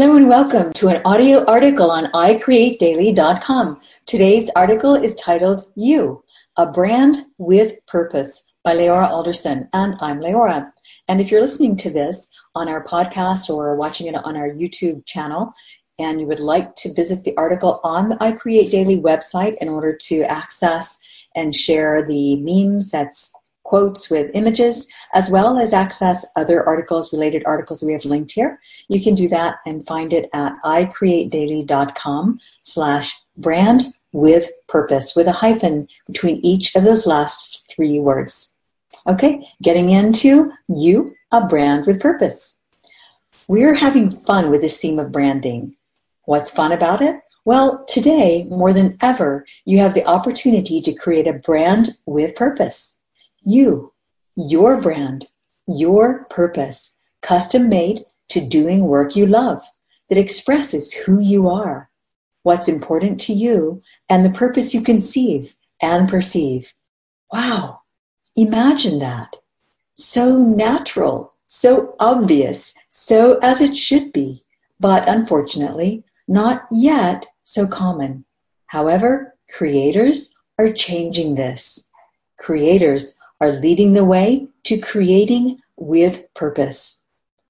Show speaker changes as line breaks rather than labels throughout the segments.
Hello and welcome to an audio article on iCreateDaily.com. Today's article is titled You, a Brand with Purpose by LeAura Alderson. And I'm LeAura. And if you're listening to this on our podcast or watching it on our YouTube channel, and you would like to visit the article on the iCreate Daily website in order to access and share the memes that's quotes with images, as well as access other articles, related articles we have linked here. You can do that and find it at iCreateDaily.com slash brand with purpose, with a hyphen between each of those last three words. Okay, getting into you, a brand with purpose. We're having fun with this theme of branding. What's fun about it? Well, today, more than ever, you have the opportunity to create a brand with purpose. You, your brand, your purpose, custom made to doing work you love that expresses who you are, what's important to you, and the purpose you conceive and perceive. Wow, imagine that. So natural, so obvious, so as it should be, but unfortunately, not yet so common. However, creators are changing this. Creators are leading the way to creating with purpose.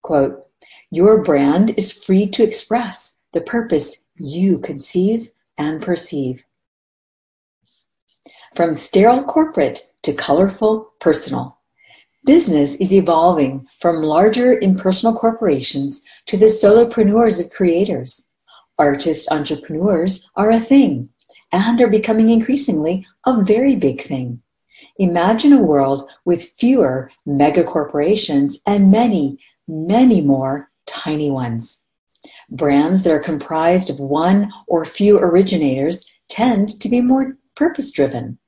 Quote, Your brand is free to express the purpose you conceive and perceive. From sterile corporate to colorful personal, business is evolving from larger impersonal corporations to the solopreneurs of creators. Artist entrepreneurs are a thing and are becoming increasingly a very big thing. Imagine a world with fewer mega corporations and many, many more tiny ones. Brands that are comprised of one or few originators tend to be more purpose driven.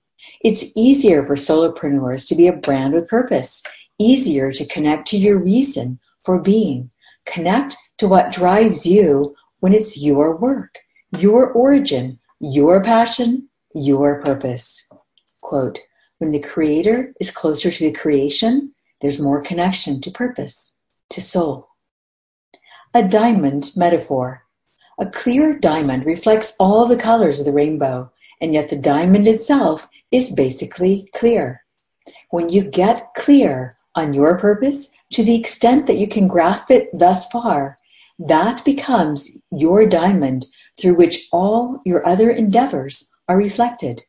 It's easier for solopreneurs to be a brand with purpose, easier to connect to your reason for being, connect to what drives you when it's your work, your origin, your passion, your purpose. Quote, when the creator is closer to the creation, there's more connection to purpose, to soul. A diamond metaphor. A clear diamond reflects all the colors of the rainbow, and yet the diamond itself is basically clear. When you get clear on your purpose, to the extent that you can grasp it thus far, that becomes your diamond through which all your other endeavors are reflected.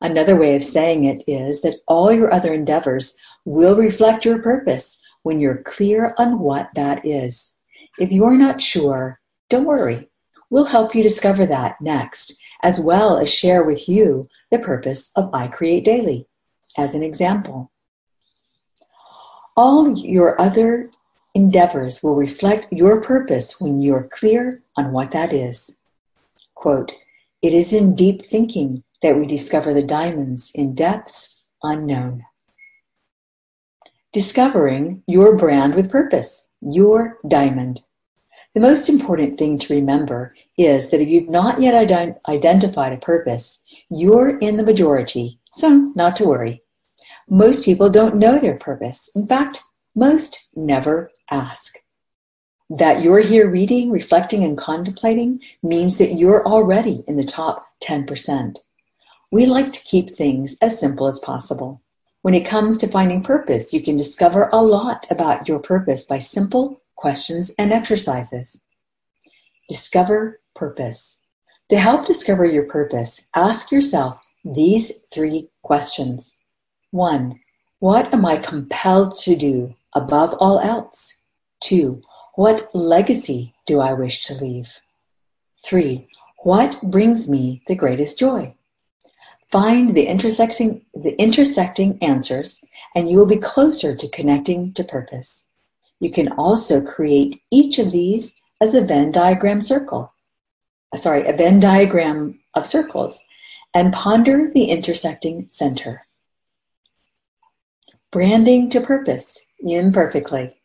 Another way of saying it is that all your other endeavors will reflect your purpose when you're clear on what that is. If you're not sure, don't worry. We'll help you discover that next, as well as share with you the purpose of I Create Daily. As an example, all your other endeavors will reflect your purpose when you're clear on what that is. Quote, it is in deep thinking that we discover the diamonds in depths unknown. Discovering your brand with purpose, your diamond. The most important thing to remember is that if you've not yet ident- identified a purpose, you're in the majority, so not to worry. Most people don't know their purpose. In fact, most never ask. That you're here reading, reflecting, and contemplating means that you're already in the top 10%. We like to keep things as simple as possible. When it comes to finding purpose, you can discover a lot about your purpose by simple questions and exercises. Discover purpose. To help discover your purpose, ask yourself these three questions. One, what am I compelled to do above all else? Two, what legacy do I wish to leave? Three, what brings me the greatest joy? Find the intersecting, the intersecting answers, and you will be closer to connecting to purpose. You can also create each of these as a Venn diagram circle. Uh, sorry, a Venn diagram of circles, and ponder the intersecting center. Branding to purpose imperfectly.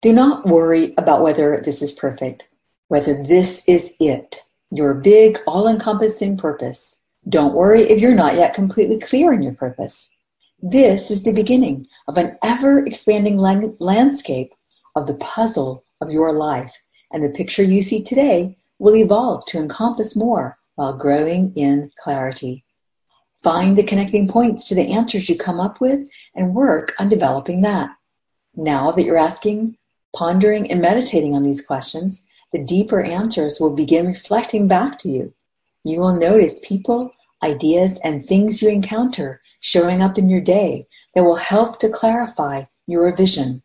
Do not worry about whether this is perfect, whether this is it, your big, all encompassing purpose. Don't worry if you're not yet completely clear on your purpose. This is the beginning of an ever expanding landscape of the puzzle of your life, and the picture you see today will evolve to encompass more while growing in clarity. Find the connecting points to the answers you come up with and work on developing that. Now that you're asking, pondering, and meditating on these questions, the deeper answers will begin reflecting back to you. You will notice people, ideas, and things you encounter showing up in your day that will help to clarify your vision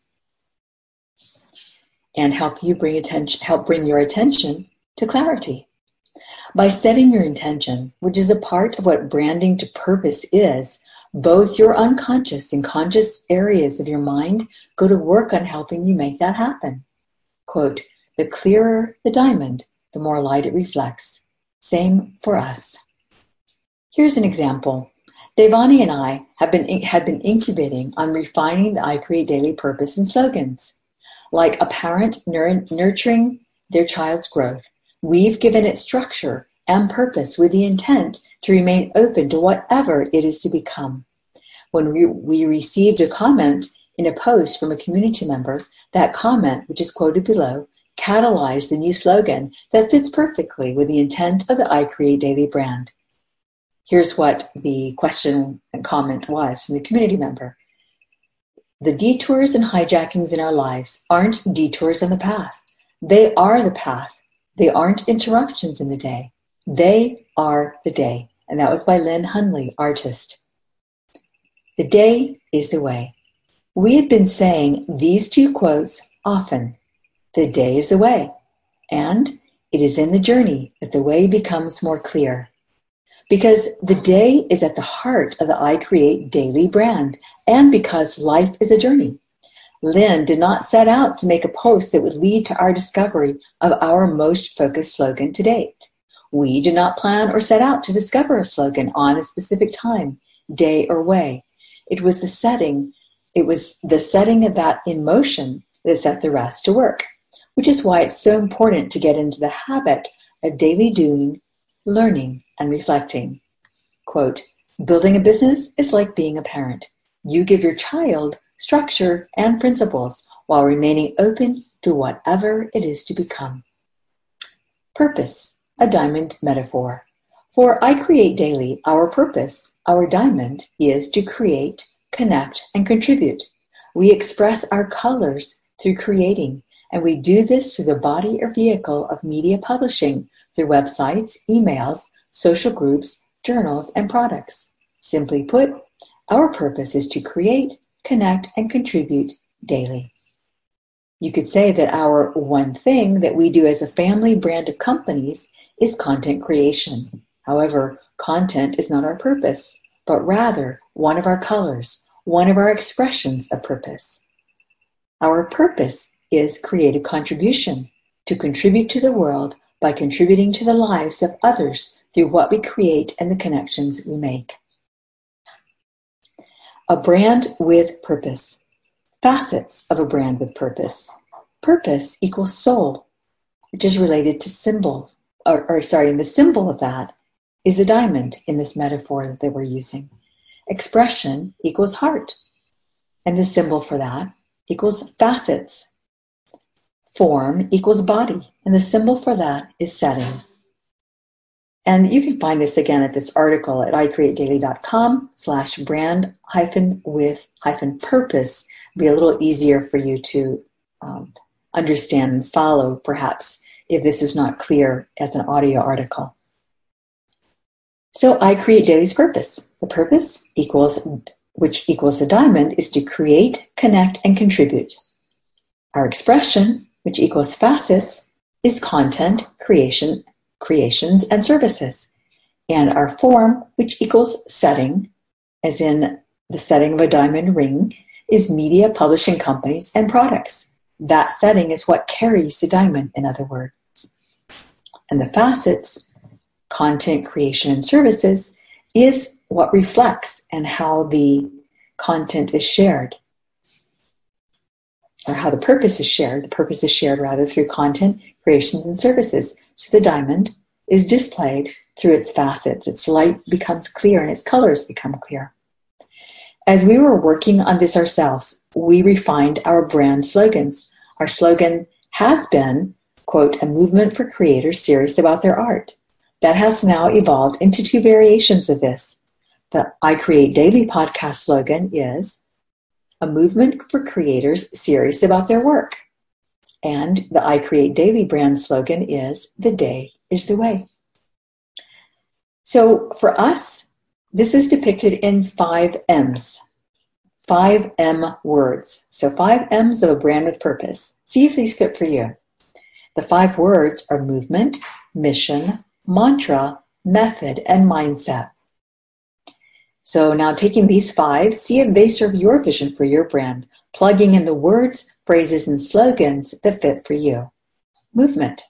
and help you bring attention help bring your attention to clarity. By setting your intention, which is a part of what branding to purpose is, both your unconscious and conscious areas of your mind go to work on helping you make that happen. Quote, the clearer the diamond, the more light it reflects. Same for us. Here's an example. Devani and I have been, have been incubating on refining the I Create Daily purpose and slogans. Like a parent nurturing their child's growth, we've given it structure and purpose with the intent to remain open to whatever it is to become. When we, we received a comment in a post from a community member, that comment, which is quoted below, catalyzed the new slogan that fits perfectly with the intent of the I Create Daily brand. Here's what the question and comment was from the community member. The detours and hijackings in our lives aren't detours on the path. They are the path. They aren't interruptions in the day. They are the day. And that was by Lynn Hunley, artist. The day is the way. We have been saying these two quotes often the day is the way, and it is in the journey that the way becomes more clear. Because the day is at the heart of the I Create daily brand, and because life is a journey. Lynn did not set out to make a post that would lead to our discovery of our most focused slogan to date. We did not plan or set out to discover a slogan on a specific time, day, or way. It was the setting, it was the setting of that in motion that set the rest to work which is why it's so important to get into the habit of daily doing, learning, and reflecting. Quote, building a business is like being a parent. You give your child structure and principles while remaining open to whatever it is to become. Purpose, a diamond metaphor. For I Create Daily, our purpose, our diamond, is to create, connect, and contribute. We express our colors through creating and we do this through the body or vehicle of media publishing through websites, emails, social groups, journals, and products. Simply put, our purpose is to create, connect, and contribute daily. You could say that our one thing that we do as a family brand of companies is content creation. However, content is not our purpose, but rather one of our colors, one of our expressions of purpose. Our purpose is create a contribution, to contribute to the world by contributing to the lives of others through what we create and the connections we make. A brand with purpose. Facets of a brand with purpose. Purpose equals soul, which is related to symbols. Or, or sorry, and the symbol of that is a diamond in this metaphor that we're using. Expression equals heart. And the symbol for that equals facets form equals body, and the symbol for that is setting. And you can find this again at this article at icreatedaily.com slash brand hyphen with hyphen purpose. It'll be a little easier for you to um, understand and follow, perhaps, if this is not clear as an audio article. So I create daily's purpose. The purpose equals, which equals the diamond, is to create, connect, and contribute. Our expression which equals facets, is content, creation, creations, and services. And our form, which equals setting, as in the setting of a diamond ring, is media, publishing companies, and products. That setting is what carries the diamond, in other words. And the facets, content, creation, and services, is what reflects and how the content is shared or how the purpose is shared. The purpose is shared rather through content, creations, and services. So the diamond is displayed through its facets. Its light becomes clear and its colors become clear. As we were working on this ourselves, we refined our brand slogans. Our slogan has been quote, a movement for creators serious about their art. That has now evolved into two variations of this. The I Create Daily podcast slogan is a movement for creators serious about their work. And the I Create Daily brand slogan is the day is the way. So for us, this is depicted in five M's. Five M words. So five M's of a brand with purpose. See if these fit for you. The five words are movement, mission, mantra, method, and mindset. So now taking these five, see if they serve your vision for your brand, plugging in the words, phrases, and slogans that fit for you. Movement.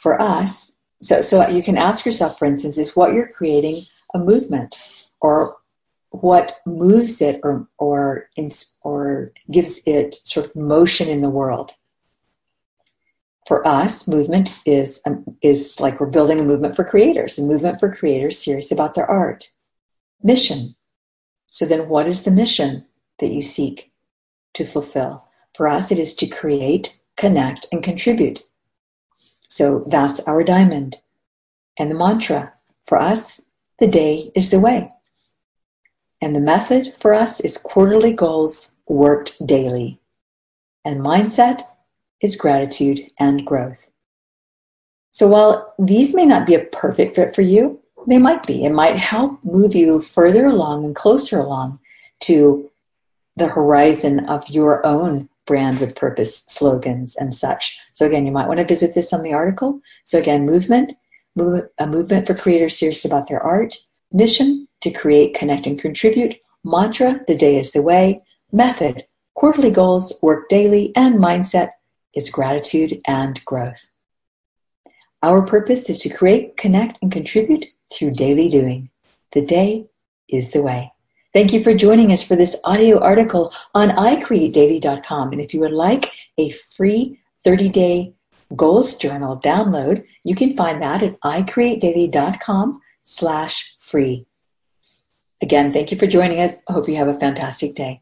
For us, so, so you can ask yourself, for instance, is what you're creating a movement or what moves it or, or, or gives it sort of motion in the world? For us, movement is, um, is like we're building a movement for creators, a movement for creators serious about their art. Mission. So then what is the mission that you seek to fulfill? For us, it is to create, connect, and contribute. So that's our diamond. And the mantra for us, the day is the way. And the method for us is quarterly goals worked daily. And mindset is gratitude and growth. So while these may not be a perfect fit for you, they might be. It might help move you further along and closer along to the horizon of your own brand with purpose slogans and such. So again, you might want to visit this on the article. So again, movement, move, a movement for creators serious about their art, mission to create, connect, and contribute, mantra, the day is the way, method, quarterly goals, work daily, and mindset is gratitude and growth. Our purpose is to create, connect, and contribute through daily doing. The day is the way. Thank you for joining us for this audio article on iCreateDaily.com. And if you would like a free 30 day goals journal download, you can find that at iCreateDaily.com slash free. Again, thank you for joining us. I hope you have a fantastic day.